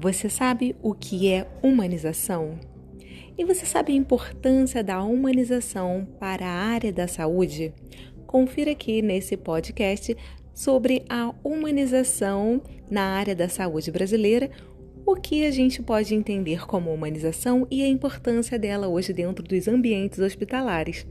Você sabe o que é humanização? E você sabe a importância da humanização para a área da saúde? Confira aqui nesse podcast sobre a humanização na área da saúde brasileira, o que a gente pode entender como humanização e a importância dela hoje dentro dos ambientes hospitalares.